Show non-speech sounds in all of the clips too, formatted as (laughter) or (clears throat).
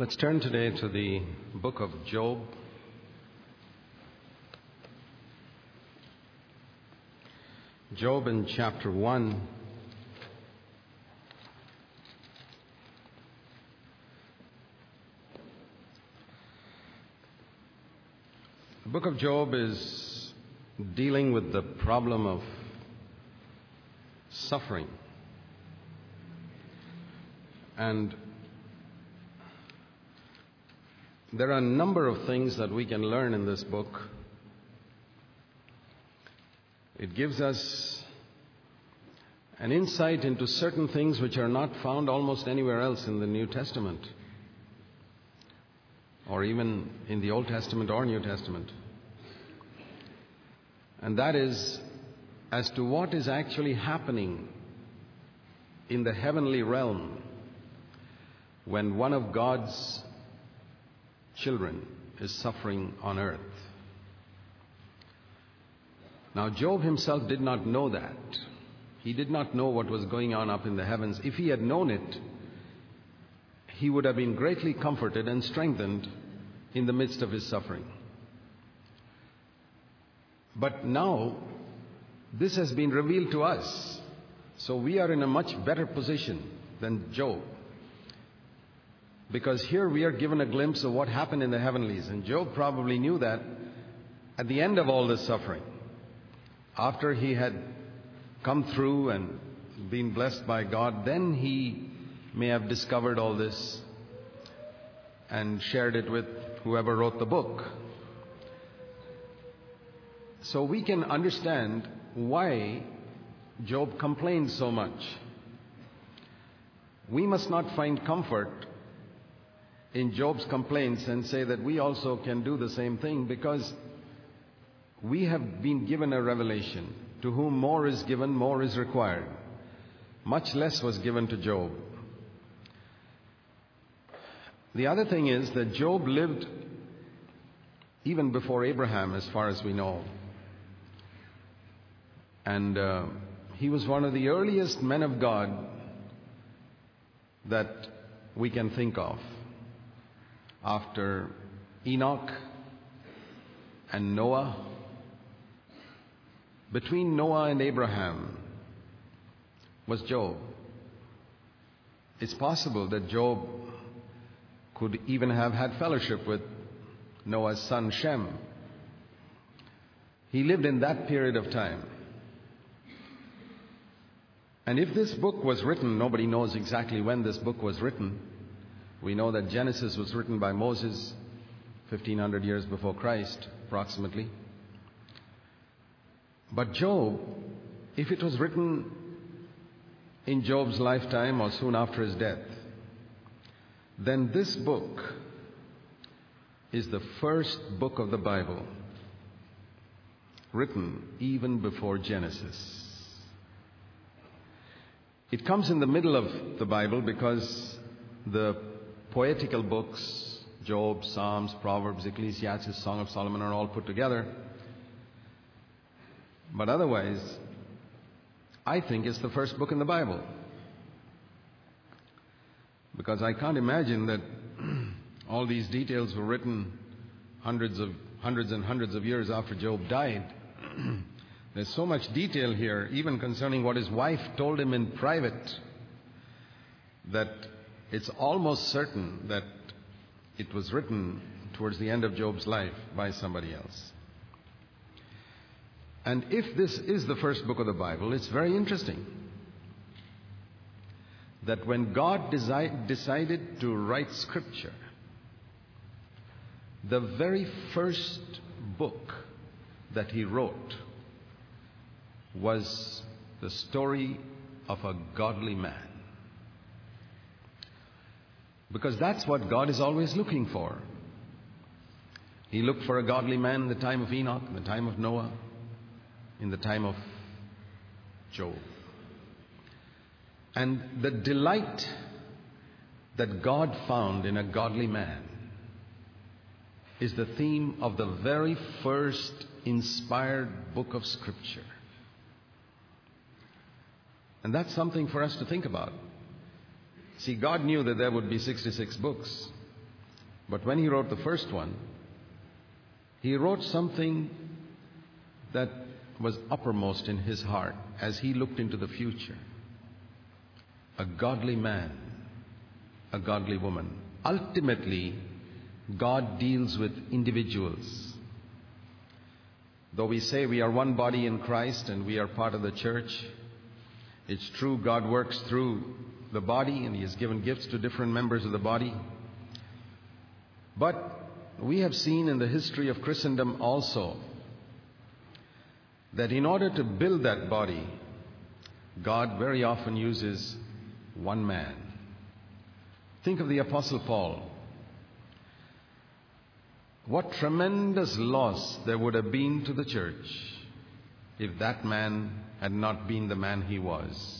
Let's turn today to the book of Job. Job in chapter 1. The book of Job is dealing with the problem of suffering. And there are a number of things that we can learn in this book. It gives us an insight into certain things which are not found almost anywhere else in the New Testament, or even in the Old Testament or New Testament. And that is as to what is actually happening in the heavenly realm when one of God's children is suffering on earth. Now, Job himself did not know that. He did not know what was going on up in the heavens. If he had known it, he would have been greatly comforted and strengthened in the midst of his suffering. But now, this has been revealed to us. So we are in a much better position than Job. Because here we are given a glimpse of what happened in the heavenlies. And Job probably knew that at the end of all this suffering, after he had come through and been blessed by God, then he may have discovered all this and shared it with whoever wrote the book. So we can understand why Job complained so much. We must not find comfort in Job's complaints and say that we also can do the same thing because we have been given a revelation. To whom more is given, more is required. Much less was given to Job. The other thing is that Job lived even before Abraham, as far as we know. And uh, he was one of the earliest men of God that we can think of after Enoch and Noah. Between Noah and Abraham was Job. It's possible that Job could even have had fellowship with Noah's son Shem. He lived in that period of time. And if this book was written, nobody knows exactly when this book was written. We know that Genesis was written by Moses 1500 years before Christ, approximately. But Job, if it was written in Job's lifetime or soon after his death, then this book is the first book of the Bible written even before Genesis. It comes in the middle of the Bible because the poetical books, Job, Psalms, Proverbs, Ecclesiastes, Song of Solomon, are all put together. But otherwise, I think it's the first book in the Bible. Because I can't imagine that (clears throat) all these details were written hundreds of hundreds and hundreds of years after Job died. (clears throat) There's so much detail here, even concerning what his wife told him in private, that it's almost certain that it was written towards the end of Job's life by somebody else. And if this is the first book of the Bible, it's very interesting that when God desi- decided to write Scripture, the very first book that He wrote was the story of a godly man. Because that's what God is always looking for. He looked for a godly man in the time of Enoch, in the time of Noah, in the time of Job. And the delight that God found in a godly man is the theme of the very first inspired book of Scripture. And that's something for us to think about. See, God knew that there would be 66 books. But when he wrote the first one, he wrote something that was uppermost in his heart as he looked into the future. A godly man, a godly woman. Ultimately, God deals with individuals. Though we say we are one body in Christ and we are part of the church, it's true God works through the body and He has given gifts to different members of the body. But we have seen in the history of Christendom also that in order to build that body, God very often uses one man. Think of the Apostle Paul. What tremendous loss there would have been to the church if that man had not been the man he was.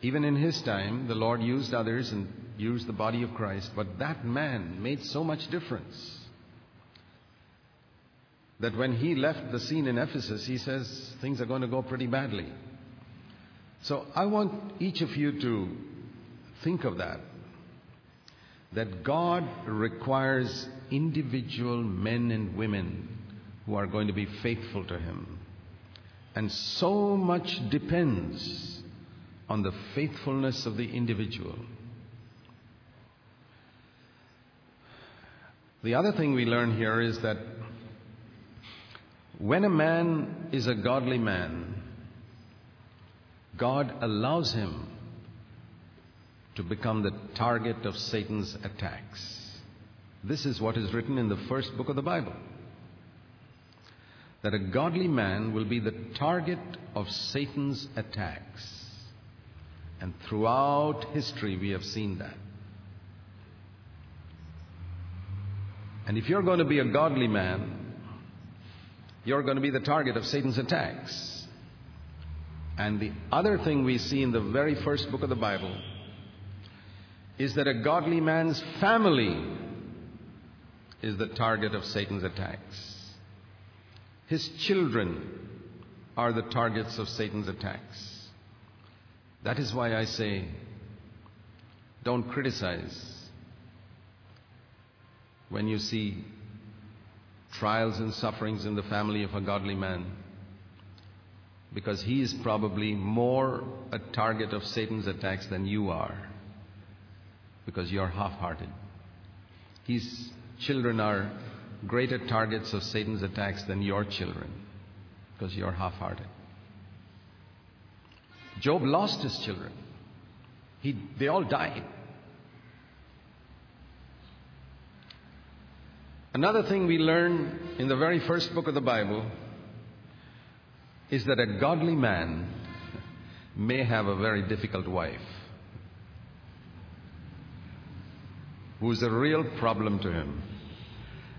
Even in his time, the Lord used others and used the body of Christ, but that man made so much difference that when he left the scene in Ephesus, he says things are going to go pretty badly. So I want each of you to think of that. That God requires individual men and women who are going to be faithful to Him. And so much depends on the faithfulness of the individual. The other thing we learn here is that when a man is a godly man, God allows him to become the target of Satan's attacks. This is what is written in the first book of the Bible. That a godly man will be the target of Satan's attacks. And throughout history, we have seen that. And if you're going to be a godly man, you're going to be the target of Satan's attacks. And the other thing we see in the very first book of the Bible is that a godly man's family is the target of Satan's attacks. His children are the targets of Satan's attacks. That is why I say, don't criticize when you see trials and sufferings in the family of a godly man because he is probably more a target of Satan's attacks than you are because you're half hearted. His children are greater targets of Satan's attacks than your children because you're half hearted. Job lost his children, he, they all died. Another thing we learn in the very first book of the Bible is that a godly man may have a very difficult wife who's a real problem to him.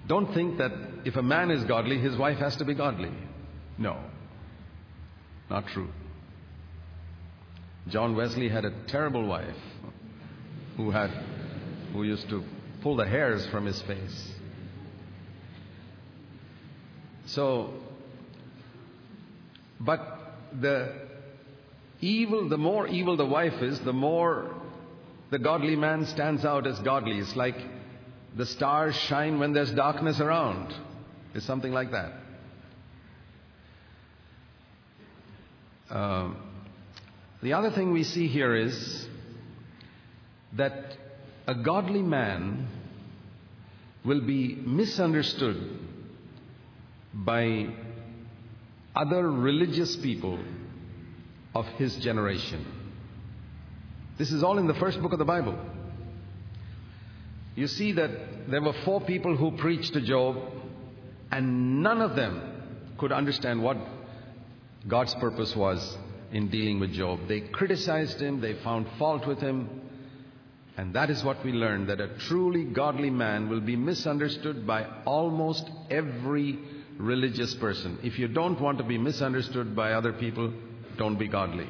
Don't think that if a man is godly, his wife has to be godly. No, not true. John Wesley had a terrible wife who had who used to pull the hairs from his face. So, but the evil, the more evil the wife is, the more the godly man stands out as godly. It's like the stars shine when there's darkness around. It's something like that. Um, the other thing we see here is that a godly man will be misunderstood by other religious people of his generation. This is all in the first book of the Bible. You see that there were four people who preached to Job, and none of them could understand what God's purpose was in dealing with Job. They criticized him, they found fault with him, and that is what we learn that a truly godly man will be misunderstood by almost every religious person. If you don't want to be misunderstood by other people, don't be godly.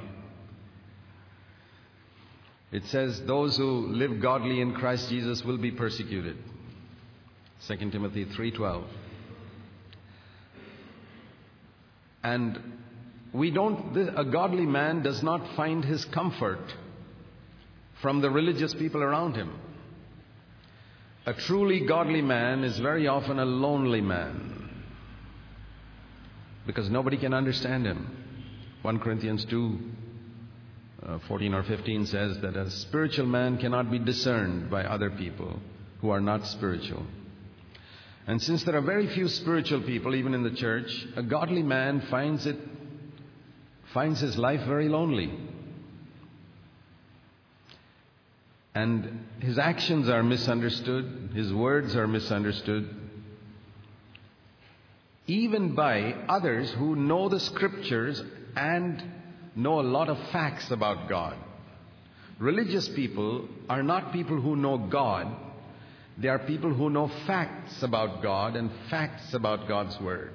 It says those who live godly in Christ Jesus will be persecuted. 2 Timothy 3:12. And we don't a godly man does not find his comfort from the religious people around him. a truly godly man is very often a lonely man because nobody can understand him. 1 Corinthians 2 uh, 14 or 15 says that a spiritual man cannot be discerned by other people who are not spiritual. And since there are very few spiritual people, even in the church, a godly man finds it finds his life very lonely. And his actions are misunderstood, his words are misunderstood, even by others who know the scriptures and know a lot of facts about God. Religious people are not people who know God, they are people who know facts about God and facts about God's Word.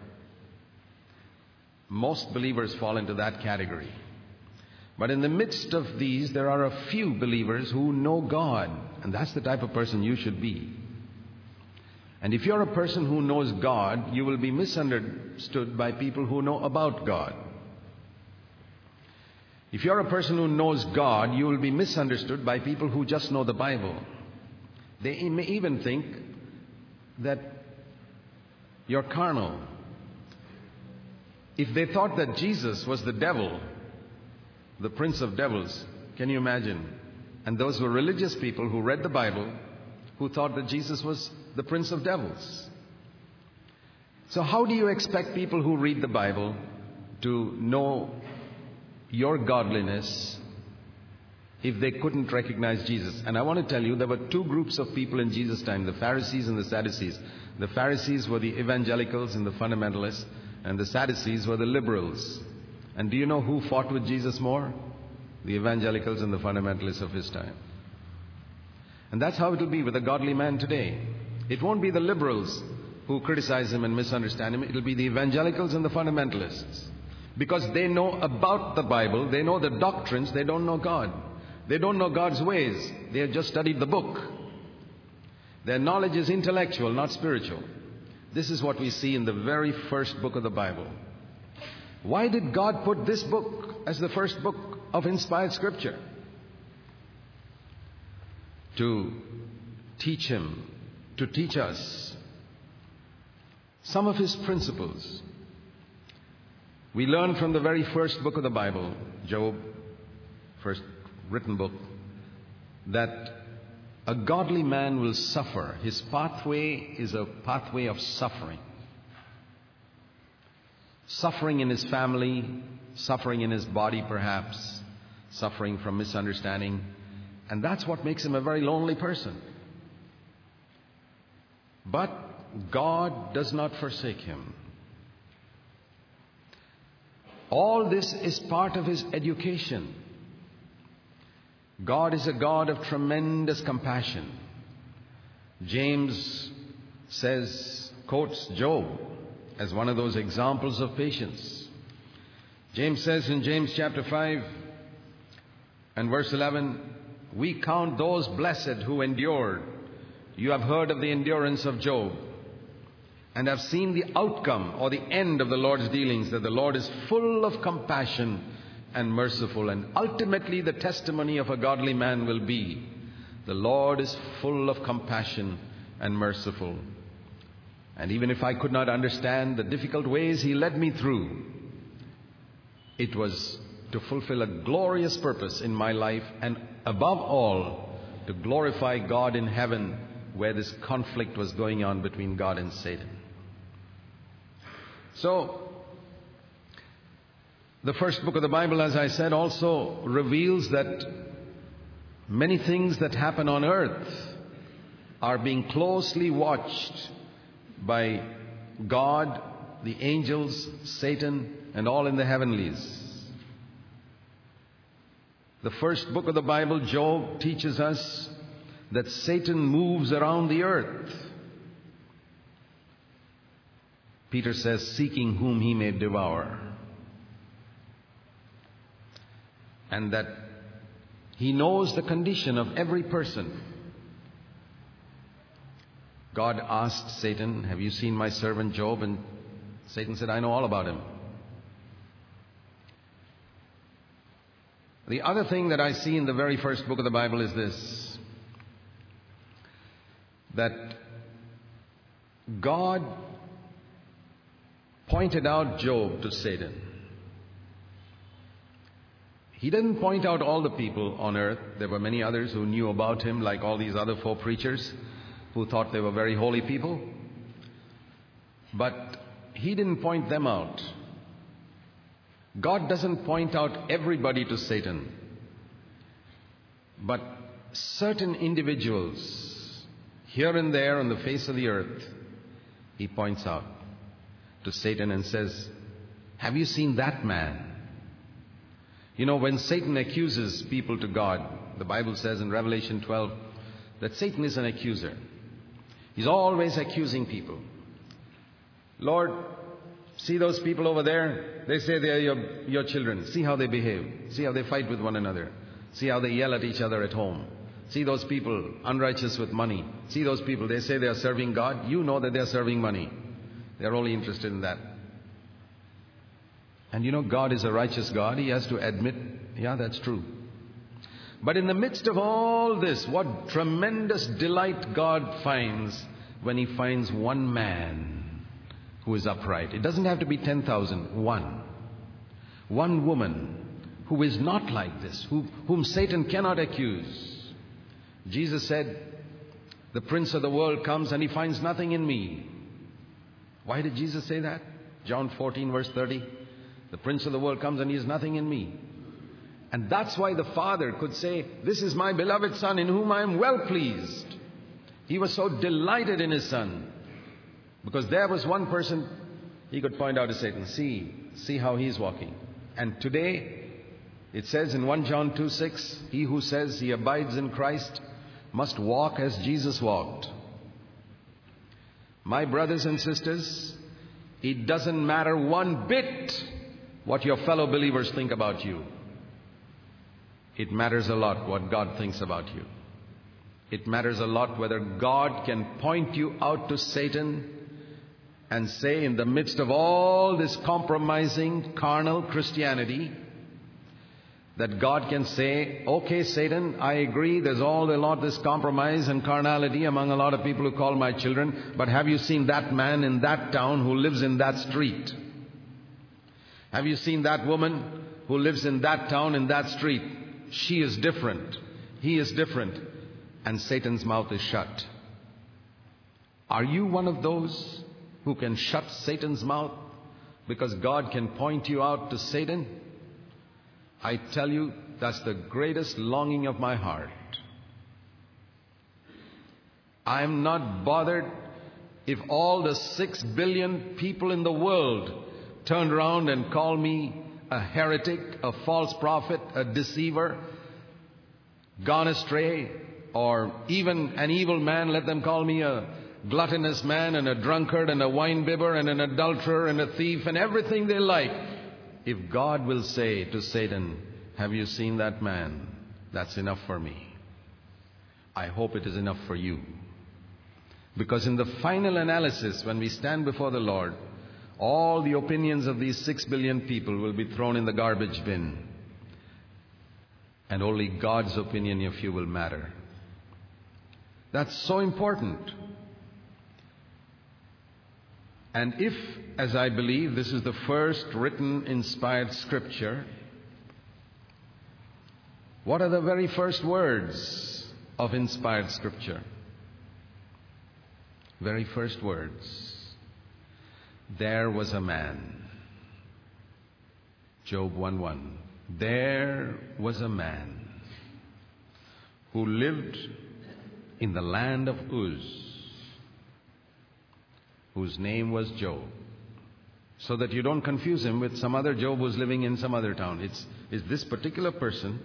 Most believers fall into that category. But in the midst of these, there are a few believers who know God, and that's the type of person you should be. And if you're a person who knows God, you will be misunderstood by people who know about God. If you're a person who knows God, you will be misunderstood by people who just know the Bible. They may even think that you're carnal. If they thought that Jesus was the devil, the prince of devils, can you imagine? And those were religious people who read the Bible who thought that Jesus was the prince of devils. So, how do you expect people who read the Bible to know your godliness if they couldn't recognize Jesus. And I want to tell you, there were two groups of people in Jesus' time the Pharisees and the Sadducees. The Pharisees were the evangelicals and the fundamentalists, and the Sadducees were the liberals. And do you know who fought with Jesus more? The evangelicals and the fundamentalists of his time. And that's how it will be with a godly man today. It won't be the liberals who criticize him and misunderstand him, it'll be the evangelicals and the fundamentalists. Because they know about the Bible, they know the doctrines, they don't know God. They don't know God's ways, they have just studied the book. Their knowledge is intellectual, not spiritual. This is what we see in the very first book of the Bible. Why did God put this book as the first book of inspired scripture? To teach Him, to teach us some of His principles we learn from the very first book of the Bible, Job, first written book, that a godly man will suffer. His pathway is a pathway of suffering. Suffering in his family, suffering in his body, perhaps, suffering from misunderstanding. And that's what makes him a very lonely person. But God does not forsake him. All this is part of his education. God is a God of tremendous compassion. James says, quotes Job as one of those examples of patience. James says in James chapter 5 and verse 11, We count those blessed who endured. You have heard of the endurance of Job and have seen the outcome or the end of the Lord's dealings, that the Lord is full of compassion and merciful. And ultimately, the testimony of a godly man will be the Lord is full of compassion and merciful. And even if I could not understand the difficult ways He led me through, it was to fulfill a glorious purpose in my life, and above all, to glorify God in heaven where this conflict was going on between God and Satan. So, the first book of the Bible, as I said, also reveals that many things that happen on earth are being closely watched by God, the angels, Satan, and all in the heavenlies. The first book of the Bible, Job, teaches us that Satan moves around the earth. Peter says, seeking whom he may devour. And that he knows the condition of every person. God asked Satan, Have you seen my servant Job? And Satan said, I know all about him. The other thing that I see in the very first book of the Bible is this that God pointed out Job to Satan. He didn't point out all the people on earth. There were many others who knew about him, like all these other four preachers who thought they were very holy people. But he didn't point them out. God doesn't point out everybody to Satan, but certain individuals here and there on the face of the earth, he points out to Satan and says, Have you seen that man? You know, when Satan accuses people to God, the Bible says in Revelation 12 that Satan is an accuser. He's always accusing people. Lord, see those people over there? They say they are your, your children. See how they behave. See how they fight with one another. See how they yell at each other at home. See those people unrighteous with money. See those people, they say they are serving God. You know that they are serving money. They are only interested in that. And you know, God is a righteous God. He has to admit, yeah, that's true. But in the midst of all this, what tremendous delight God finds when He finds one man who is upright. It doesn't have to be 10,000, one. One woman who is not like this, who, whom Satan cannot accuse. Jesus said, The prince of the world comes and he finds nothing in me. Why did Jesus say that? John 14, verse 30. The prince of the world comes and he has nothing in me. And that's why the Father could say, This is my beloved Son in whom I am well pleased. He was so delighted in his Son. Because there was one person he could point out to Satan, see, see how he's walking. And today, it says in 1 John 2 6, he who says he abides in Christ must walk as Jesus walked. My brothers and sisters, it doesn't matter one bit what your fellow believers think about you. It matters a lot what God thinks about you. It matters a lot whether God can point you out to Satan and say, in the midst of all this compromising carnal Christianity, that God can say, okay, Satan, I agree, there's all a lot this compromise and carnality among a lot of people who call my children, but have you seen that man in that town who lives in that street? Have you seen that woman who lives in that town, in that street? She is different. He is different. And Satan's mouth is shut. Are you one of those who can shut Satan's mouth because God can point you out to Satan? I tell you, that's the greatest longing of my heart. I'm not bothered if all the six billion people in the world turned around and called me a heretic, a false prophet, a deceiver, gone astray, or even an evil man, let them call me a gluttonous man and a drunkard and a winebibber and an adulterer and a thief and everything they like. If God will say to Satan, Have you seen that man? That's enough for me. I hope it is enough for you. Because in the final analysis, when we stand before the Lord, all the opinions of these six billion people will be thrown in the garbage bin. And only God's opinion of you will matter. That's so important. And if, as I believe, this is the first written inspired scripture, what are the very first words of inspired scripture? Very first words. There was a man. Job 1 1. There was a man who lived in the land of Uz, whose name was Job. So that you don't confuse him with some other Job who's living in some other town. It's, it's this particular person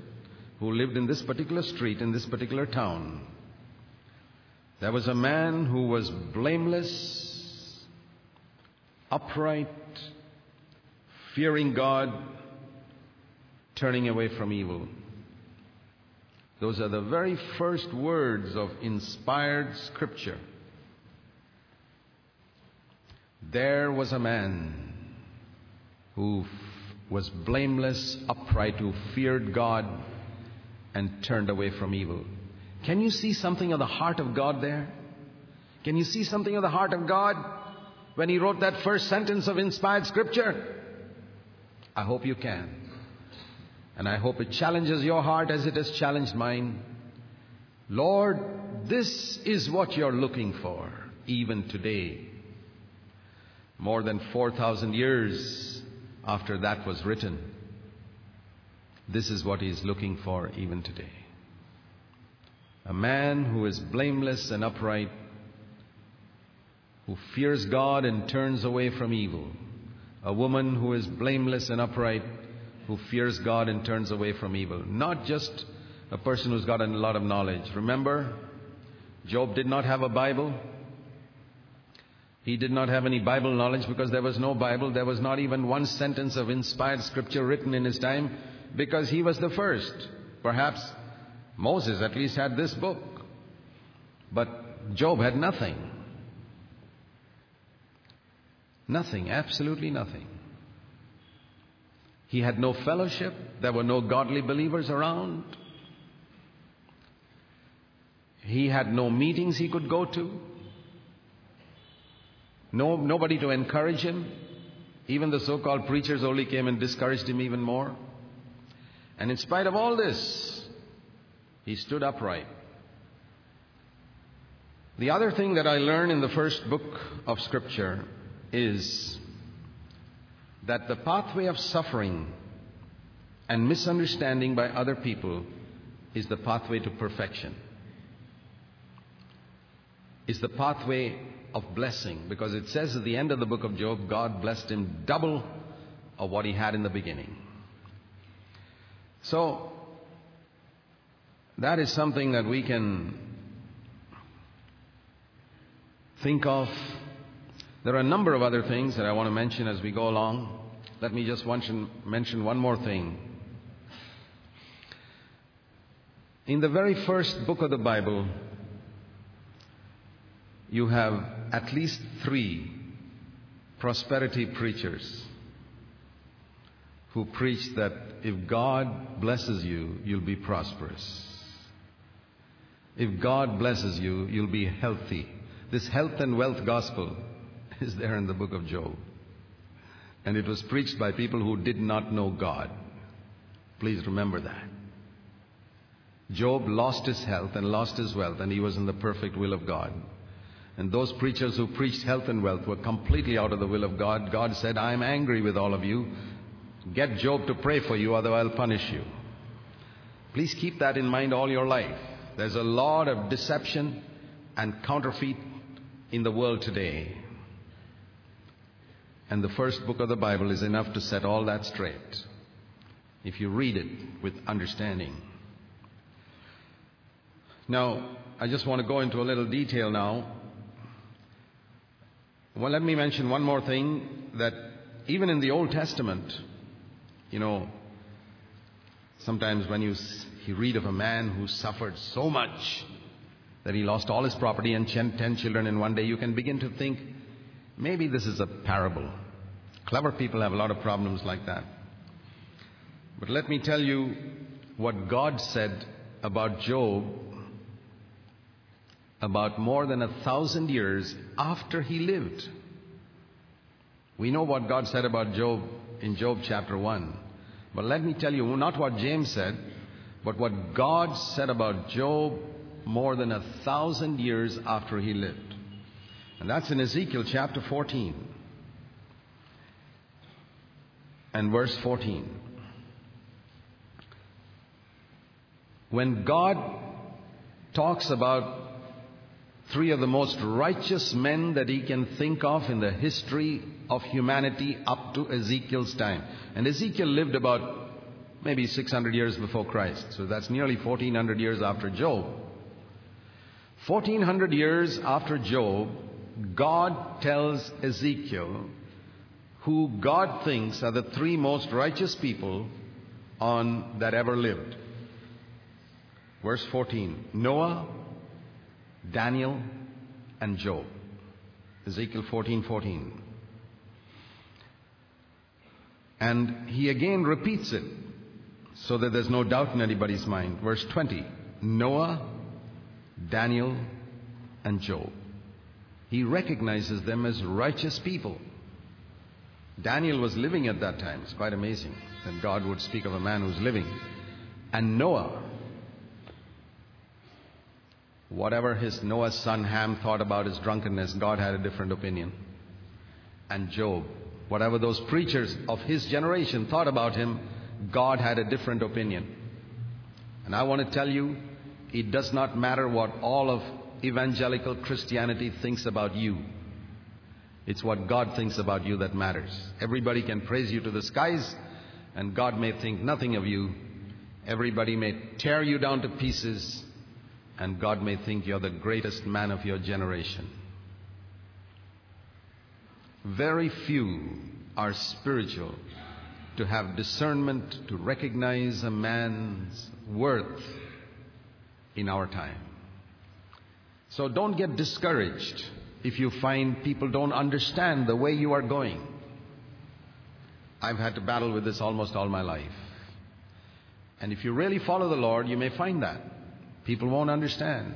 who lived in this particular street in this particular town. There was a man who was blameless upright, fearing God, turning away from evil. Those are the very first words of inspired scripture. There was a man who was blameless, upright, who feared God and turned away from evil. Can you see something of the heart of God there? Can you see something of the heart of God when He wrote that first sentence of inspired Scripture? I hope you can. And I hope it challenges your heart as it has challenged mine. Lord, this is what you're looking for, even today. More than 4,000 years after that was written, this is what He's looking for even today. A man who is blameless and upright, who fears God and turns away from evil. A woman who is blameless and upright, who fears God and turns away from evil. Not just a person who's got a lot of knowledge. Remember, Job did not have a Bible. He did not have any Bible knowledge because there was no Bible. There was not even one sentence of inspired scripture written in his time because he was the first. Perhaps Moses at least had this book. But Job had nothing. Nothing, absolutely nothing. He had no fellowship. There were no godly believers around. He had no meetings he could go to. No, nobody to encourage him. Even the so called preachers only came and discouraged him even more. And in spite of all this, he stood upright. The other thing that I learned in the first book of Scripture is that the pathway of suffering and misunderstanding by other people is the pathway to perfection. Is the pathway of blessing because it says at the end of the book of Job, God blessed him double of what he had in the beginning. So, that is something that we can think of. There are a number of other things that I want to mention as we go along. Let me just mention, one more thing. In the very first book of the Bible, you have at least three prosperity preachers who preach that if God blesses you, you'll be prosperous. If God blesses you, you'll be healthy. This health and wealth gospel (laughs) is there in the book of Job. And it was preached by people who did not know God. Please remember that. Job lost his health and lost his wealth, and he was in the perfect will of God. And those preachers who preached health and wealth were completely out of the will of God. God said, I'm angry with all of you. Get Job to pray for you, otherwise I'll punish you. Please keep that in mind all your life. There's a lot of deception and counterfeit in the world today. And the first book of the Bible is enough to set all that straight. If you read it with understanding. Now, I just want to go into a little detail now well, let me mention one more thing that even in the Old Testament, you know, sometimes when you, you read of a man who suffered so much that he lost all his property and ten children in one day, you can begin to think maybe this is a parable. Clever people have a lot of problems like that. But let me tell you what God said about Job about more than a thousand years after he lived. We know what God said about Job in Job chapter 1. But let me tell you, not what James said, but what God said about Job more than a thousand years after he lived. And that's in Ezekiel chapter 14 and verse 14. When God talks about three of the most righteous men that he can think of in the history of humanity up to Ezekiel's time. And Ezekiel lived about maybe 600 years before Christ. So that's nearly 1400 years after Job. 1400 years after Job, God tells Ezekiel who God thinks are the three most righteous people on that ever lived. Verse 14 Noah, Daniel, and Job. Ezekiel 14 14. And he again repeats it so that there's no doubt in anybody's mind. Verse 20 Noah, Daniel, and Job. He recognizes them as righteous people. Daniel was living at that time. It's quite amazing that God would speak of a man who's living. And Noah, whatever his Noah's son Ham thought about his drunkenness, God had a different opinion. And Job, whatever those preachers of his generation thought about him, God had a different opinion. And I want to tell you, it does not matter what all of evangelical Christianity thinks about you. It's what God thinks about you that matters. Everybody can praise you to the skies, and God may think nothing of you. Everybody may tear you down to pieces, and God may think you're the greatest man of your generation. Very few are spiritual to have discernment to recognize a man's worth in our time. So don't get discouraged if you find people don't understand the way you are going. I've had to battle with this almost all my life. And if you really follow the Lord, you may find that. People won't understand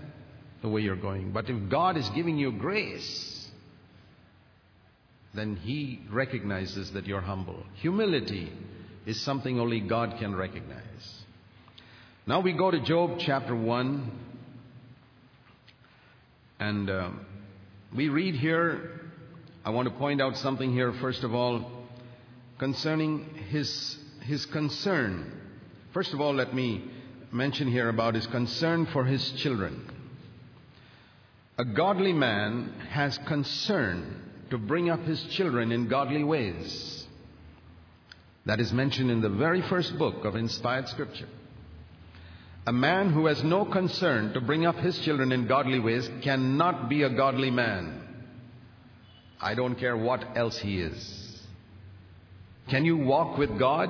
the way you're going. But if God is giving you grace, then He recognizes that you're humble. Humility is something only God can recognize. Now we go to Job chapter 1. And. Uh, we read here, I want to point out something here, first of all, concerning his, his concern. First of all, let me mention here about his concern for his children. A godly man has concern to bring up his children in godly ways. That is mentioned in the very first book of inspired scripture. A man who has no concern to bring up his children in godly ways cannot be a godly man. I don't care what else he is. Can you walk with God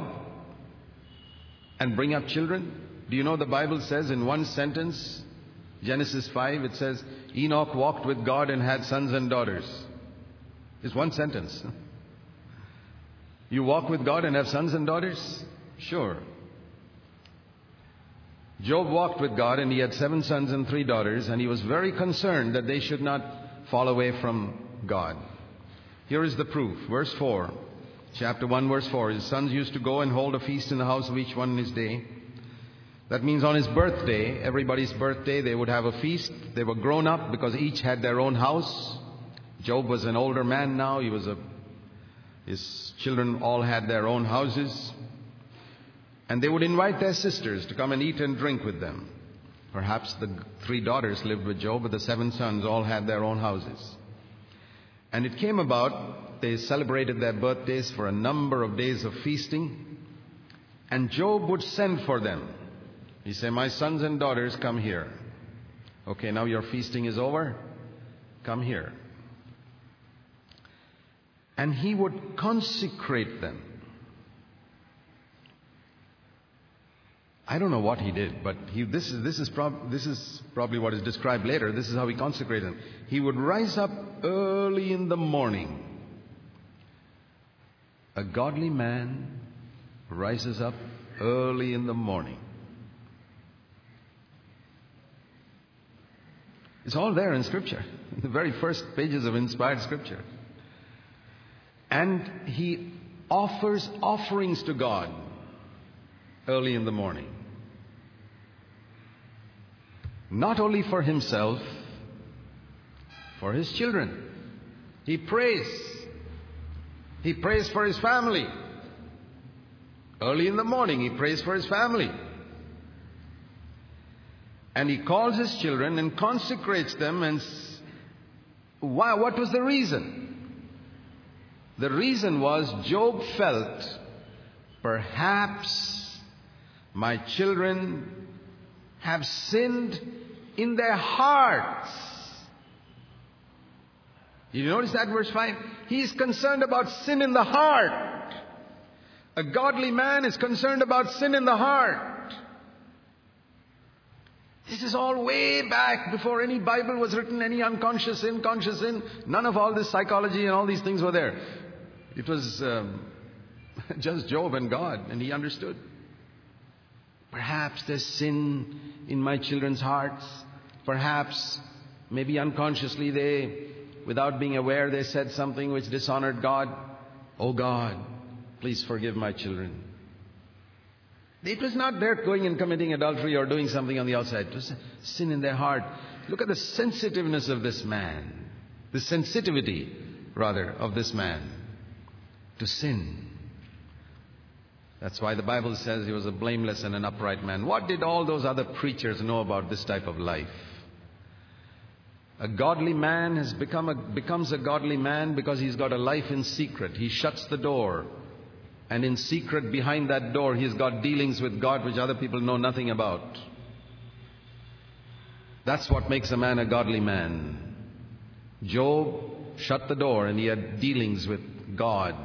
and bring up children? Do you know the Bible says in one sentence, Genesis 5, it says, Enoch walked with God and had sons and daughters. It's one sentence. (laughs) You walk with God and have sons and daughters? Sure. Job walked with God and he had seven sons and three daughters, and he was very concerned that they should not fall away from God. Here is the proof. Verse 4, chapter 1, verse 4. His sons used to go and hold a feast in the house of each one in his day. That means on his birthday, everybody's birthday, they would have a feast. They were grown up because each had their own house. Job was an older man now. He was a, his children all had their own houses. And they would invite their sisters to come and eat and drink with them. Perhaps the three daughters lived with Job, but the seven sons all had their own houses. And it came about, they celebrated their birthdays for a number of days of feasting, and Job would send for them. He said, My sons and daughters, come here. Okay, now your feasting is over. Come here. And he would consecrate them. I don't know what he did, but he, this, is, this, is prob- this is probably what is described later. This is how he consecrated him. He would rise up early in the morning. A godly man rises up early in the morning. It's all there in Scripture, (laughs) the very first pages of inspired Scripture. And he offers offerings to God early in the morning. Not only for himself, for his children. He prays. He prays for his family. Early in the morning, he prays for his family. And he calls his children and consecrates them. And why, what was the reason? The reason was Job felt perhaps my children have sinned in their hearts. Did you notice that verse 5? He is concerned about sin in the heart. A godly man is concerned about sin in the heart. This is all way back before any Bible was written, any unconscious sin, conscious sin. None of all this psychology and all these things were there. It was um, (laughs) just Job and God, and he understood. Perhaps there's sin in my children's hearts. Perhaps, maybe unconsciously, they without being aware they said something which dishonored God. Oh God, please forgive my children. It was not their going and committing adultery or doing something on the outside. It was sin in their heart. Look at the sensitiveness of this man. The sensitivity, rather, of this man to sin. That's why the Bible says he was a blameless and an upright man. What did all those other preachers know about this type of life? A godly man has become a, becomes a godly man because he's got a life in secret. He shuts the door. And in secret, behind that door, he's got dealings with God which other people know nothing about. That's what makes a man a godly man. Job shut the door and he had dealings with God.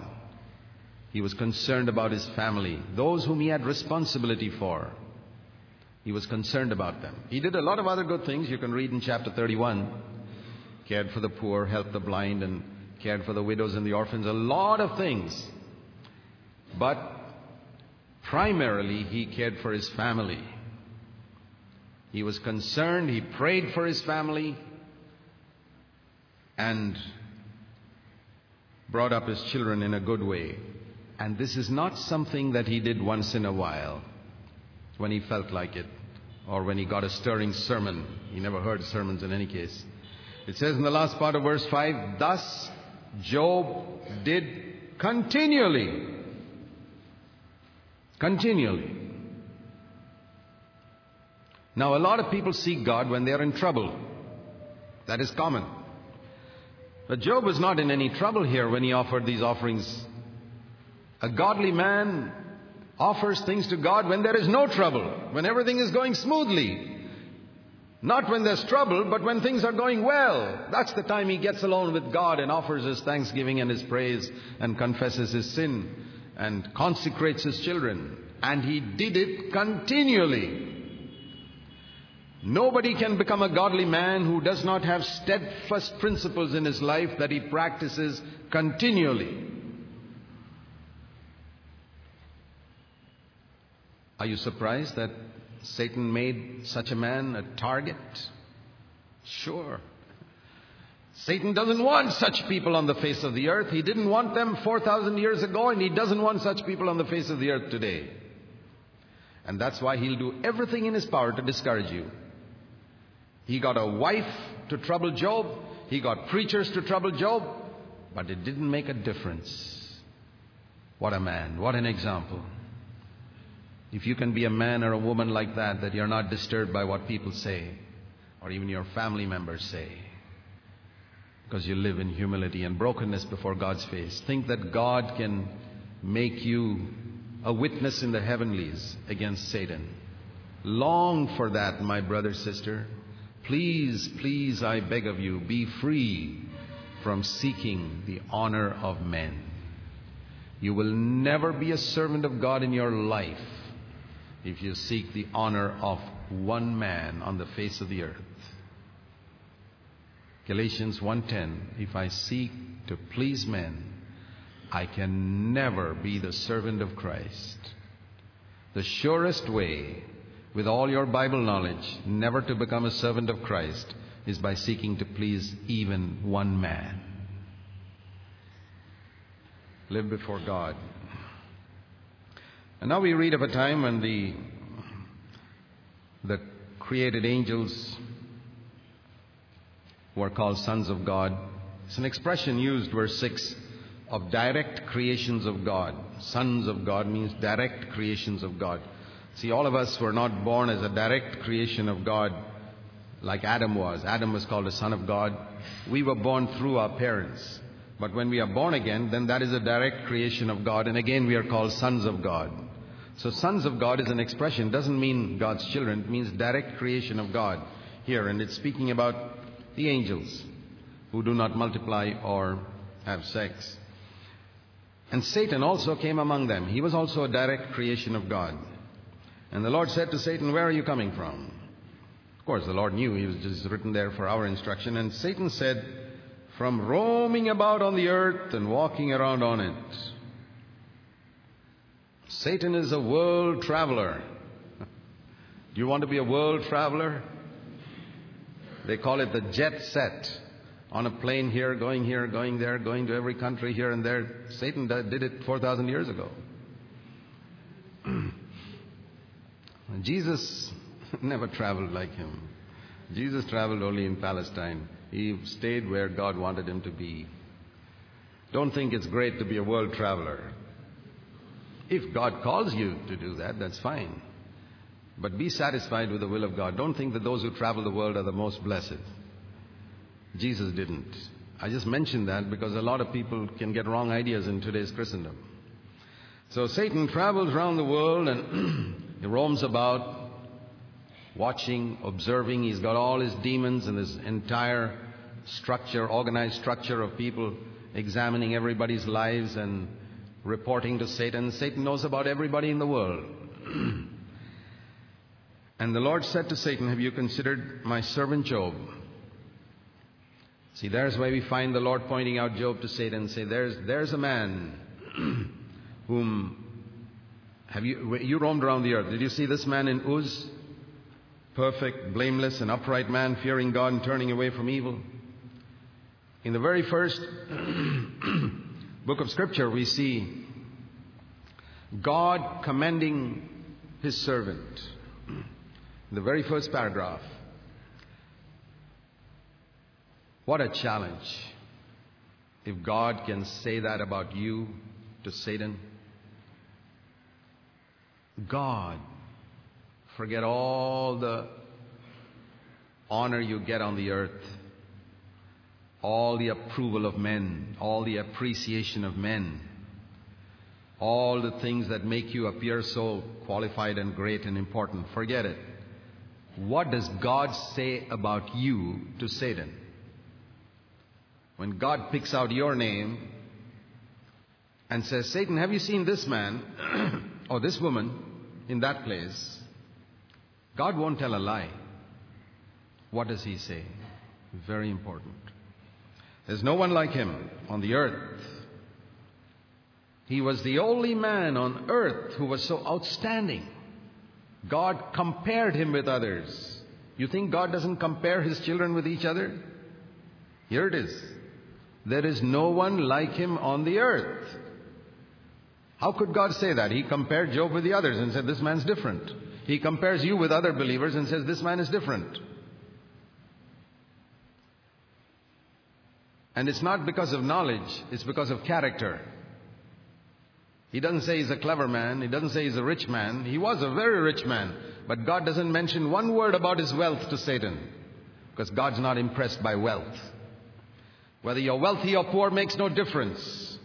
He was concerned about his family, those whom he had responsibility for. He was concerned about them. He did a lot of other good things. You can read in chapter 31. Cared for the poor, helped the blind, and cared for the widows and the orphans. A lot of things. But primarily, he cared for his family. He was concerned, he prayed for his family, and brought up his children in a good way. And this is not something that he did once in a while when he felt like it or when he got a stirring sermon. He never heard sermons in any case. It says in the last part of verse 5 Thus Job did continually. Continually. Now, a lot of people seek God when they are in trouble. That is common. But Job was not in any trouble here when he offered these offerings a godly man offers things to God when there is no trouble, when everything is going smoothly. Not when there's trouble, but when things are going well. That's the time he gets alone with God and offers his thanksgiving and his praise and confesses his sin and consecrates his children. And he did it continually. Nobody can become a godly man who does not have steadfast principles in his life that he practices continually. Are you surprised that Satan made such a man a target? Sure. Satan doesn't want such people on the face of the earth. He didn't want them 4,000 years ago, and he doesn't want such people on the face of the earth today. And that's why he'll do everything in his power to discourage you. He got a wife to trouble Job, he got preachers to trouble Job, but it didn't make a difference. What a man, what an example. If you can be a man or a woman like that, that you're not disturbed by what people say, or even your family members say, because you live in humility and brokenness before God's face. Think that God can make you a witness in the heavenlies against Satan. Long for that, my brother, sister. Please, please, I beg of you, be free from seeking the honor of men. You will never be a servant of God in your life if you seek the honor of one man on the face of the earth. Galatians 1:10 If I seek to please men I can never be the servant of Christ. The surest way with all your Bible knowledge never to become a servant of Christ is by seeking to please even one man. Live before God and now we read of a time when the, the created angels were called sons of God. It's an expression used, verse 6, of direct creations of God. Sons of God means direct creations of God. See, all of us were not born as a direct creation of God like Adam was. Adam was called a son of God. We were born through our parents. But when we are born again, then that is a direct creation of God, and again we are called sons of God. So, sons of God is an expression, doesn't mean God's children, it means direct creation of God here, and it's speaking about the angels who do not multiply or have sex. And Satan also came among them. He was also a direct creation of God. And the Lord said to Satan, Where are you coming from? Of course, the Lord knew he was just written there for our instruction. And Satan said, From roaming about on the earth and walking around on it. Satan is a world traveler. (laughs) Do you want to be a world traveler? They call it the jet set. on a plane here, going here, going there, going to every country here and there. Satan did it 4,000 years ago. (clears throat) Jesus (laughs) never traveled like him. Jesus traveled only in Palestine. He stayed where God wanted him to be. Don't think it's great to be a world traveler. If God calls you to do that, that's fine. But be satisfied with the will of God. Don't think that those who travel the world are the most blessed. Jesus didn't. I just mentioned that because a lot of people can get wrong ideas in today's Christendom. So Satan travels around the world and (clears throat) he roams about, watching, observing. He's got all his demons and his entire structure, organized structure of people examining everybody's lives and reporting to Satan. Satan knows about everybody in the world. (clears throat) and the Lord said to Satan, Have you considered my servant Job? See, there's where we find the Lord pointing out Job to Satan and say, There's, there's a man (clears throat) whom have you you roamed around the earth. Did you see this man in Uz? Perfect, blameless, and upright man, fearing God and turning away from evil. In the very first (clears throat) book of Scripture, we see God commending his servant. In the very first paragraph. What a challenge. If God can say that about you to Satan, God, forget all the honor you get on the earth all the approval of men, all the appreciation of men, all the things that make you appear so qualified and great and important. Forget it. What does God say about you to Satan? When God picks out your name and says, Satan, have you seen this man (clears throat) or this woman in that place? God won't tell a lie. What does he say? Very important. There's no one like him on the earth. He was the only man on earth who was so outstanding. God compared him with others. You think God doesn't compare his children with each other? Here it is. There is no one like him on the earth. How could God say that? He compared Job with the others and said, This man's different. He compares you with other believers and says, This man is different. And it's not because of knowledge, it's because of character. He doesn't say he's a clever man, he doesn't say he's a rich man. He was a very rich man, but God doesn't mention one word about his wealth to Satan because God's not impressed by wealth. Whether you're wealthy or poor makes no difference.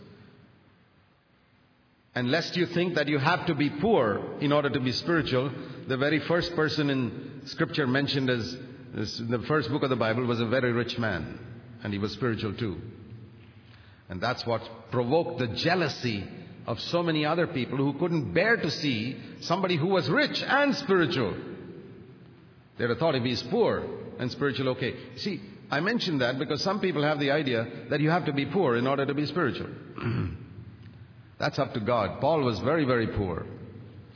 And lest you think that you have to be poor in order to be spiritual, the very first person in Scripture mentioned as, as the first book of the Bible was a very rich man and he was spiritual too. And that's what provoked the jealousy of so many other people who couldn't bear to see somebody who was rich and spiritual. They'd have thought if he's poor and spiritual, okay. See, I mention that because some people have the idea that you have to be poor in order to be spiritual. (clears throat) That's up to God. Paul was very, very poor.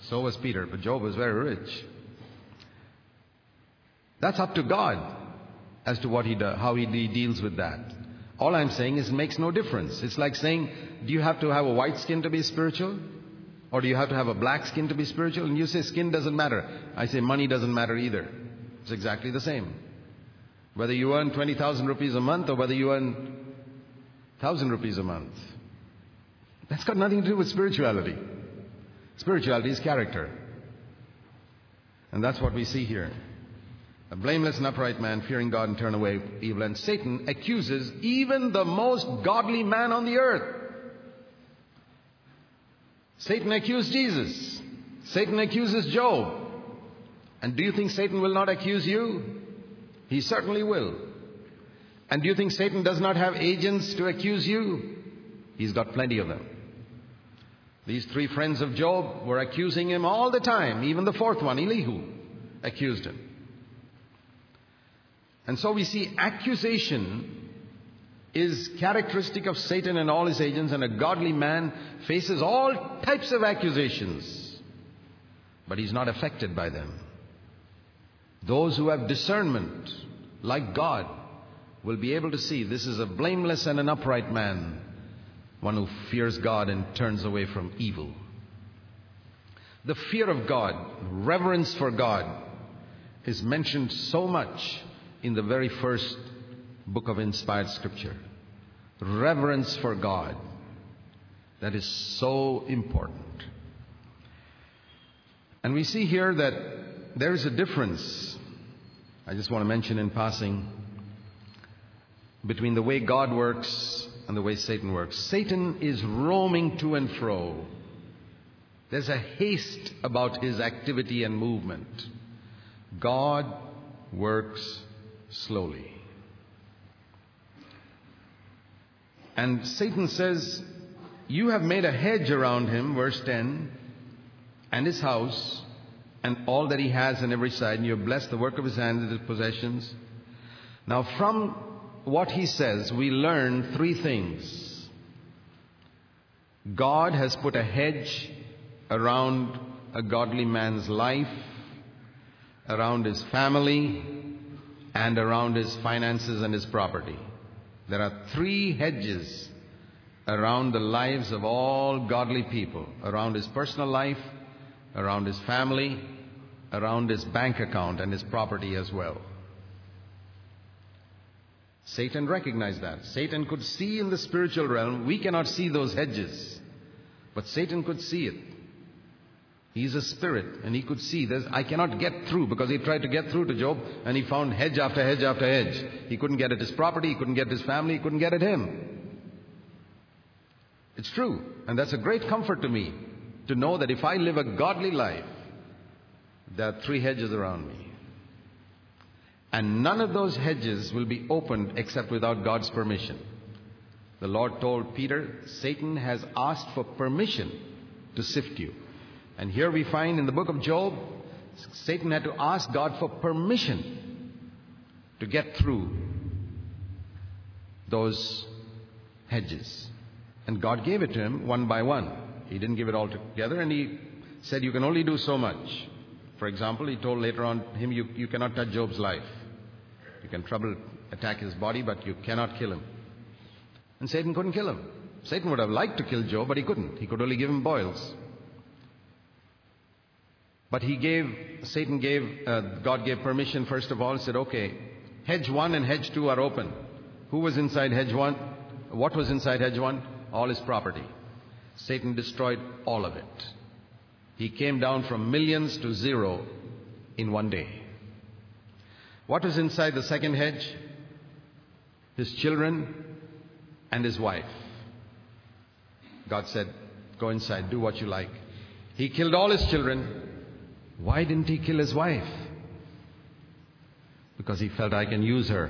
So was Peter, but Job was very rich. That's up to God as to what he does, how he deals with that. All I'm saying is it makes no difference. It's like saying, do you have to have a white skin to be spiritual? Or do you have to have a black skin to be spiritual? And you say skin doesn't matter. I say money doesn't matter either. It's exactly the same. Whether you earn 20,000 rupees a month or whether you earn 1,000 rupees a month. That's got nothing to do with spirituality. Spirituality is character. And that's what we see here. A blameless and upright man, fearing God and turn away evil. And Satan accuses even the most godly man on the earth. Satan accused Jesus. Satan accuses Job. And do you think Satan will not accuse you? He certainly will. And do you think Satan does not have agents to accuse you? He's got plenty of them. These three friends of Job were accusing him all the time. Even the fourth one, Elihu, accused him. And so we see accusation is characteristic of Satan and all his agents, and a godly man faces all types of accusations, but he's not affected by them. Those who have discernment, like God, will be able to see this is a blameless and an upright man, one who fears God and turns away from evil. The fear of God, reverence for God, is mentioned so much in the very first book of inspired scripture. Reverence for God. That is so important. And we see here that there is a difference. I just want to mention in passing between the way God works and the way Satan works. Satan is roaming to and fro. There's a haste about his activity and movement. God works slowly. And Satan says, You have made a hedge around him, verse 10, and his house, and all that he has on every side, and you have blessed the work of his hands and his possessions. Now, from what he says, we learn three things. God has put a hedge around a godly man's life, around his family, and around his finances and his property. There are three hedges around the lives of all godly people around his personal life, around his family, around his bank account, and his property as well. Satan recognized that. Satan could see in the spiritual realm. We cannot see those hedges, but Satan could see it. He's a spirit, and he could see this. I cannot get through because he tried to get through to Job, and he found hedge after hedge after hedge. He couldn't get at his property, he couldn't get at his family, he couldn't get at him. It's true, and that's a great comfort to me to know that if I live a godly life, there are three hedges around me. And none of those hedges will be opened except without God's permission. The Lord told Peter, Satan has asked for permission to sift you. And here we find in the book of Job, Satan had to ask God for permission to get through those hedges. And God gave it to him one by one. He didn't give it all together, and he said, You can only do so much. For example, he told later on him, You, you cannot touch Job's life. You can trouble, attack his body, but you cannot kill him. And Satan couldn't kill him. Satan would have liked to kill Job, but he couldn't. He could only give him boils. But he gave, Satan gave, uh, God gave permission first of all, said, okay, hedge one and hedge two are open. Who was inside hedge one? What was inside hedge one? All his property. Satan destroyed all of it. He came down from millions to zero in one day. What was inside the second hedge? His children and his wife. God said, Go inside, do what you like. He killed all his children, why didn't he kill his wife? Because he felt I can use her.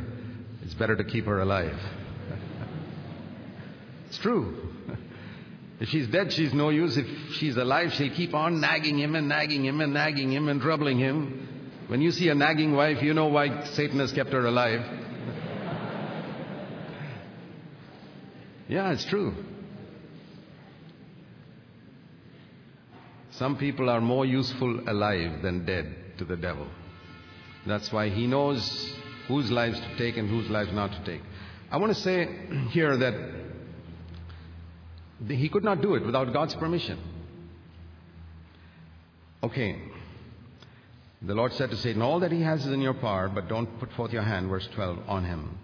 It's better to keep her alive. (laughs) it's true. (laughs) If she's dead, she's no use. If she's alive, she'll keep on nagging him and nagging him and nagging him and troubling him. When you see a nagging wife, you know why Satan has kept her alive. (laughs) yeah, it's true. Some people are more useful alive than dead to the devil. That's why he knows whose lives to take and whose lives not to take. I want to say (clears throat) here that he could not do it without God's permission. Okay. The Lord said to Satan, All that he has is in your power, but don't put forth your hand, verse 12, on him.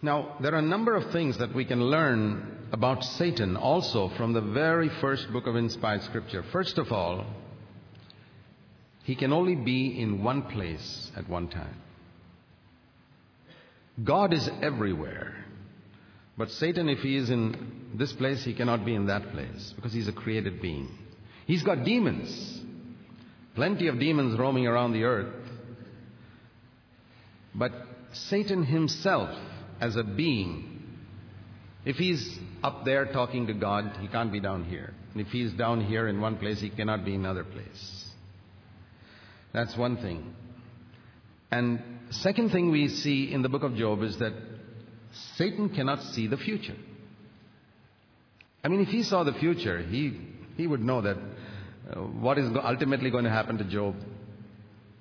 Now, there are a number of things that we can learn about Satan also from the very first book of inspired scripture. First of all, he can only be in one place at one time. God is everywhere. But Satan, if he is in this place, he cannot be in that place because he's a created being. He's got demons, plenty of demons roaming around the earth. But Satan himself as a being. If he's up there talking to God, he can't be down here. And if he's down here in one place, he cannot be in another place. That's one thing. And second thing we see in the book of Job is that Satan cannot see the future. I mean, if he saw the future, he, he would know that uh, what is ultimately going to happen to Job.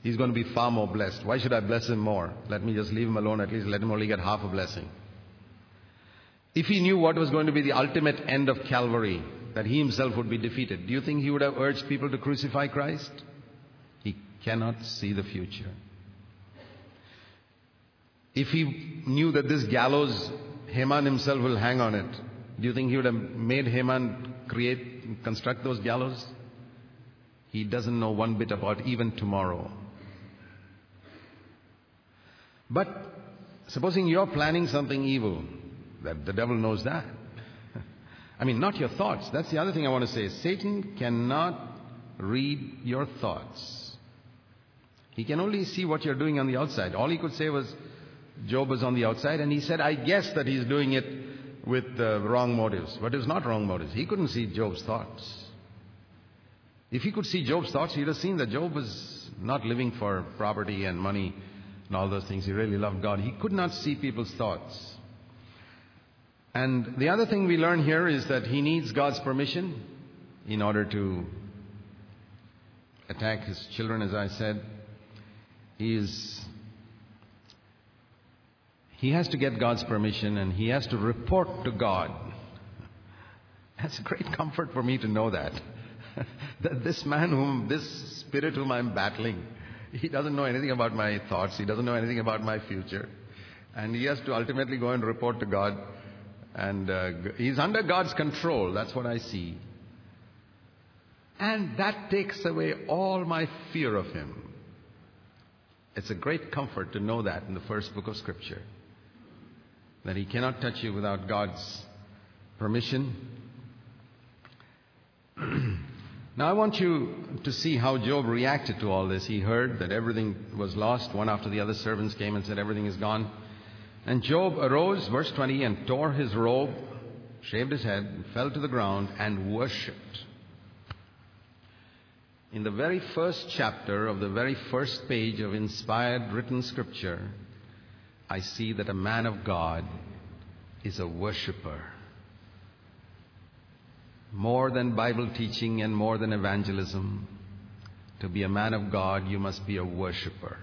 He's going to be far more blessed. Why should I bless him more? Let me just leave him alone, at least let him only get half a blessing. If he knew what was going to be the ultimate end of Calvary, that he himself would be defeated, do you think he would have urged people to crucify Christ? He cannot see the future. If he knew that this gallows, Haman himself will hang on it, do you think he would have made Haman create, construct those gallows? He doesn't know one bit about even tomorrow. But supposing you're planning something evil, that the devil knows that. (laughs) I mean, not your thoughts. That's the other thing I want to say. Satan cannot read your thoughts. He can only see what you're doing on the outside. All he could say was, Job was on the outside, and he said, I guess that he's doing it with uh, wrong motives. But it was not wrong motives. He couldn't see Job's thoughts. If he could see Job's thoughts, he'd have seen that Job was not living for property and money and all those things. He really loved God. He could not see people's thoughts. And the other thing we learn here is that he needs God's permission in order to attack his children, as I said. He is he has to get God's permission and he has to report to God. (laughs) That's a great comfort for me to know that. (laughs) that this man whom, this spirit whom I'm battling, (laughs) he doesn't know anything about my thoughts, he doesn't know anything about my future. And he has to ultimately go and report to God. And uh, he's under God's control, that's what I see. And that takes away all my fear of him. It's a great comfort to know that in the first book of Scripture that he cannot touch you without God's permission. (clears throat) now, I want you to see how Job reacted to all this. He heard that everything was lost. One after the other servants came and said, Everything is gone. And Job arose, verse 20, and tore his robe, shaved his head, fell to the ground, and worshipped. In the very first chapter of the very first page of inspired written scripture, I see that a man of God is a worshiper. More than Bible teaching and more than evangelism, to be a man of God, you must be a worshiper.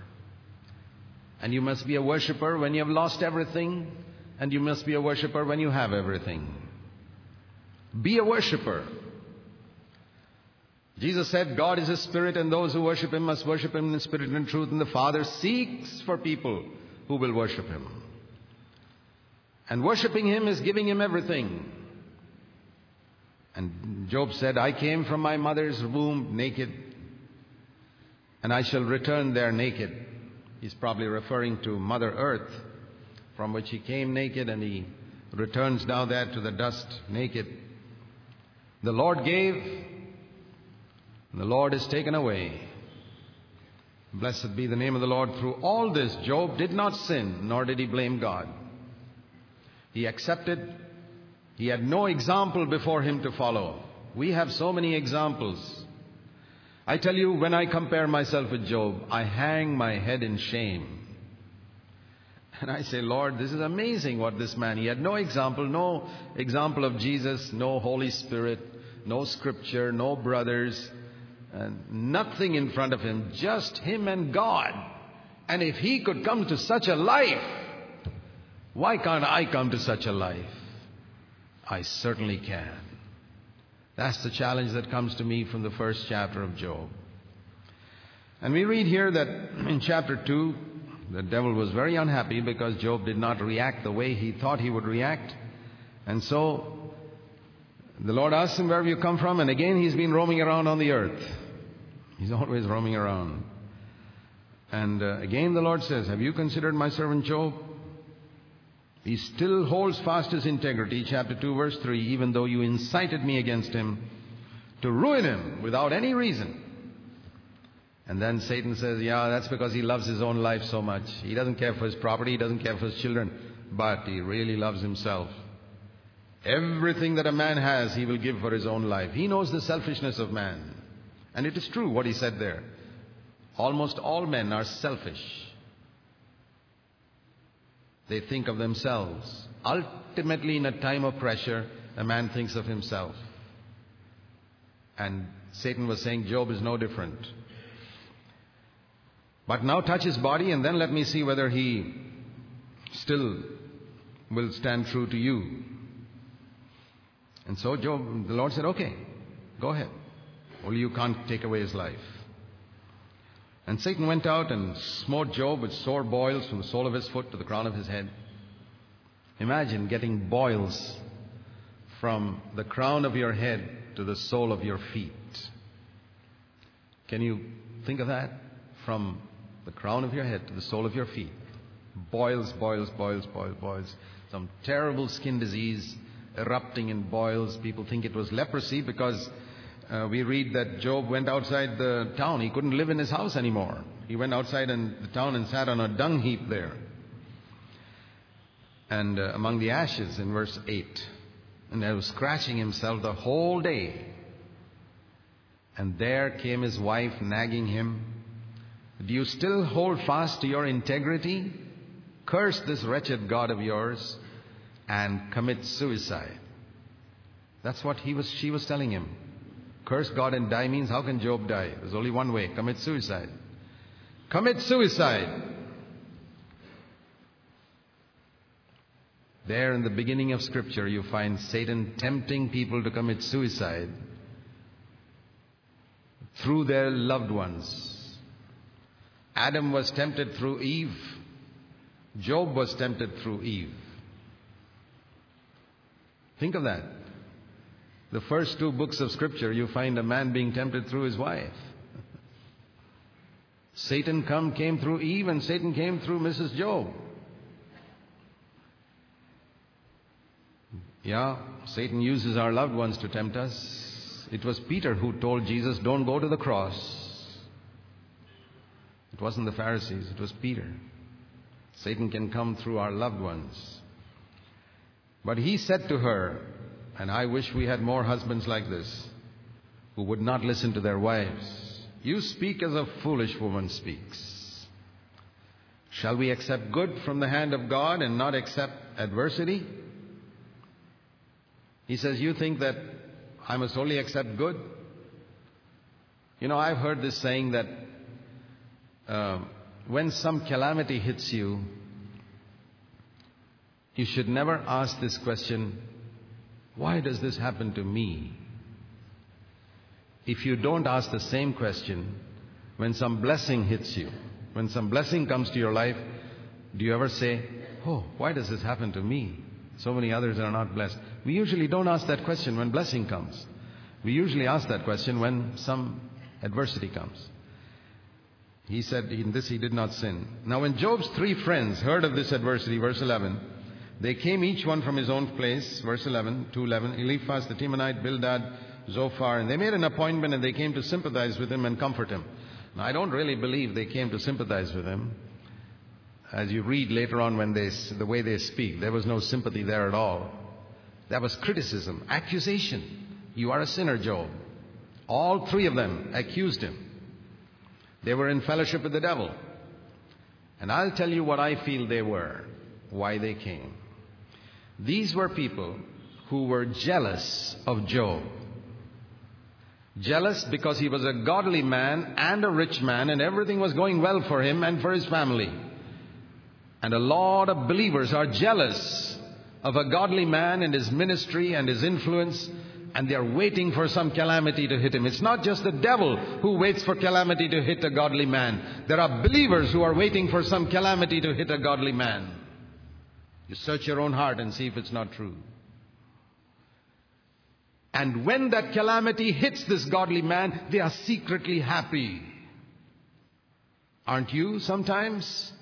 And you must be a worshiper when you have lost everything, and you must be a worshiper when you have everything. Be a worshiper. Jesus said, God is a spirit, and those who worship him must worship him in spirit and truth, and the Father seeks for people who will worship him. And worshiping him is giving him everything. And Job said, I came from my mother's womb naked, and I shall return there naked. He's probably referring to Mother Earth, from which he came naked, and he returns now there to the dust naked. The Lord gave, and the Lord is taken away. Blessed be the name of the Lord. Through all this, Job did not sin, nor did he blame God. He accepted. He had no example before him to follow. We have so many examples. I tell you, when I compare myself with Job, I hang my head in shame. And I say, Lord, this is amazing what this man, he had no example, no example of Jesus, no Holy Spirit, no scripture, no brothers, and nothing in front of him, just him and God. And if he could come to such a life, why can't I come to such a life? I certainly can. That's the challenge that comes to me from the first chapter of Job. And we read here that in chapter 2, the devil was very unhappy because Job did not react the way he thought he would react. And so the Lord asked him, Where have you come from? And again he's been roaming around on the earth. He's always roaming around. And uh, again the Lord says, Have you considered my servant Job? He still holds fast his integrity, chapter 2, verse 3, even though you incited me against him to ruin him without any reason. And then Satan says, Yeah, that's because he loves his own life so much. He doesn't care for his property, he doesn't care for his children, but he really loves himself. Everything that a man has, he will give for his own life. He knows the selfishness of man. And it is true what he said there. Almost all men are selfish. They think of themselves. Ultimately, in a time of pressure, a man thinks of himself. And Satan was saying Job is no different. But now touch his body and then let me see whether he still will stand true to you. And so Job, the Lord said, Okay, go ahead. Only you can't take away his life. And Satan went out and smote Job with sore boils from the sole of his foot to the crown of his head. Imagine getting boils from the crown of your head to the sole of your feet. Can you think of that? From the crown of your head to the sole of your feet. Boils, boils, boils, boils, boils. Some terrible skin disease erupting in boils. People think it was leprosy because uh, we read that Job went outside the town. He couldn't live in his house anymore. He went outside in the town and sat on a dung heap there. And uh, among the ashes in verse 8. And he was scratching himself the whole day. And there came his wife nagging him. Do you still hold fast to your integrity? Curse this wretched God of yours and commit suicide. That's what he was, she was telling him. Curse God and die means how can Job die? There's only one way commit suicide. Commit suicide. There in the beginning of Scripture, you find Satan tempting people to commit suicide through their loved ones. Adam was tempted through Eve. Job was tempted through Eve. Think of that. The first two books of Scripture, you find a man being tempted through his wife. Satan come, came through Eve, and Satan came through Mrs. Job. Yeah, Satan uses our loved ones to tempt us. It was Peter who told Jesus, Don't go to the cross. It wasn't the Pharisees, it was Peter. Satan can come through our loved ones. But he said to her, and I wish we had more husbands like this, who would not listen to their wives. You speak as a foolish woman speaks. Shall we accept good from the hand of God and not accept adversity? He says, You think that I must only accept good? You know, I've heard this saying that uh, when some calamity hits you, you should never ask this question, why does this happen to me? If you don't ask the same question, when some blessing hits you, when some blessing comes to your life, do you ever say, Oh, why does this happen to me? So many others are not blessed. We usually don't ask that question when blessing comes. We usually ask that question when some adversity comes. He said, In this he did not sin. Now, when Job's three friends heard of this adversity, verse 11, they came each one from his own place, verse 11, 211, Eliphaz the Temanite, Bildad, Zophar, and they made an appointment and they came to sympathize with him and comfort him. Now, I don't really believe they came to sympathize with him. As you read later on when they, the way they speak, there was no sympathy there at all. There was criticism, accusation. You are a sinner, Job. All three of them accused him. They were in fellowship with the devil. And I'll tell you what I feel they were, why they came. These were people who were jealous of Job. Jealous because he was a godly man and a rich man, and everything was going well for him and for his family. And a lot of believers are jealous of a godly man and his ministry and his influence and they are waiting for some calamity to hit him. It's not just the devil who waits for calamity to hit a godly man. There are believers who are waiting for some calamity to hit a godly man. You search your own heart and see if it's not true. And when that calamity hits this godly man, they are secretly happy. Aren't you sometimes?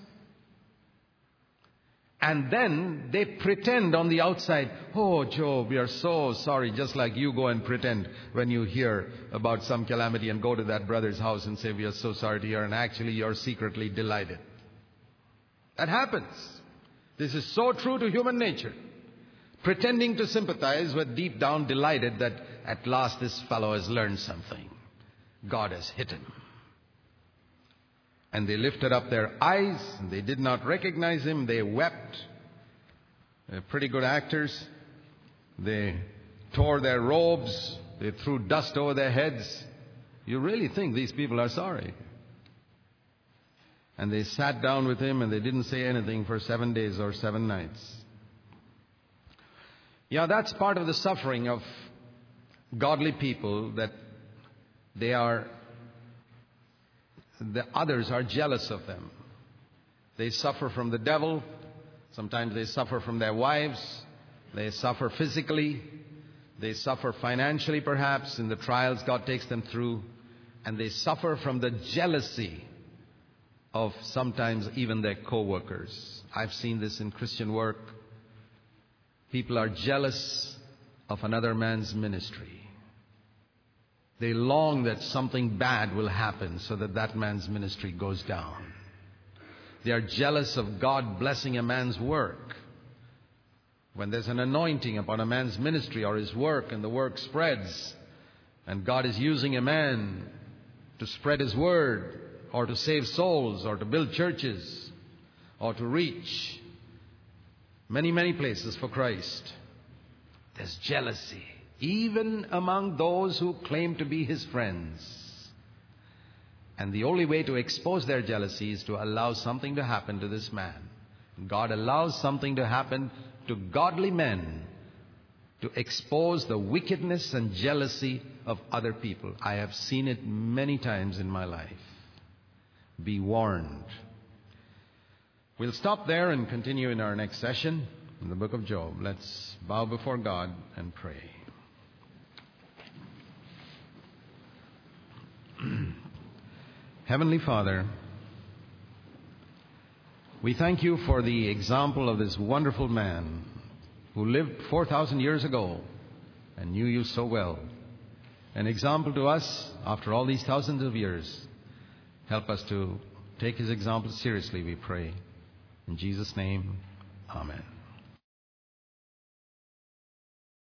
And then they pretend on the outside, Oh, Job, we are so sorry, just like you go and pretend when you hear about some calamity and go to that brother's house and say, We are so sorry to hear, and actually you're secretly delighted. That happens. This is so true to human nature. Pretending to sympathize, but deep down delighted that at last this fellow has learned something. God has hit him. And they lifted up their eyes. They did not recognize him. They wept. They're pretty good actors. They tore their robes. They threw dust over their heads. You really think these people are sorry? And they sat down with him and they didn't say anything for seven days or seven nights. Yeah, that's part of the suffering of godly people that they are, the others are jealous of them. They suffer from the devil. Sometimes they suffer from their wives. They suffer physically. They suffer financially, perhaps, in the trials God takes them through. And they suffer from the jealousy of sometimes even their co-workers. I've seen this in Christian work. People are jealous of another man's ministry. They long that something bad will happen so that that man's ministry goes down. They are jealous of God blessing a man's work. When there's an anointing upon a man's ministry or his work and the work spreads, and God is using a man to spread his word or to save souls or to build churches or to reach many, many places for Christ, there's jealousy, even among those who claim to be his friends. And the only way to expose their jealousy is to allow something to happen to this man. God allows something to happen to godly men to expose the wickedness and jealousy of other people. I have seen it many times in my life. Be warned. We'll stop there and continue in our next session in the book of Job. Let's bow before God and pray. (clears throat) Heavenly Father, we thank you for the example of this wonderful man who lived 4,000 years ago and knew you so well. An example to us after all these thousands of years. Help us to take his example seriously, we pray. In Jesus' name, Amen.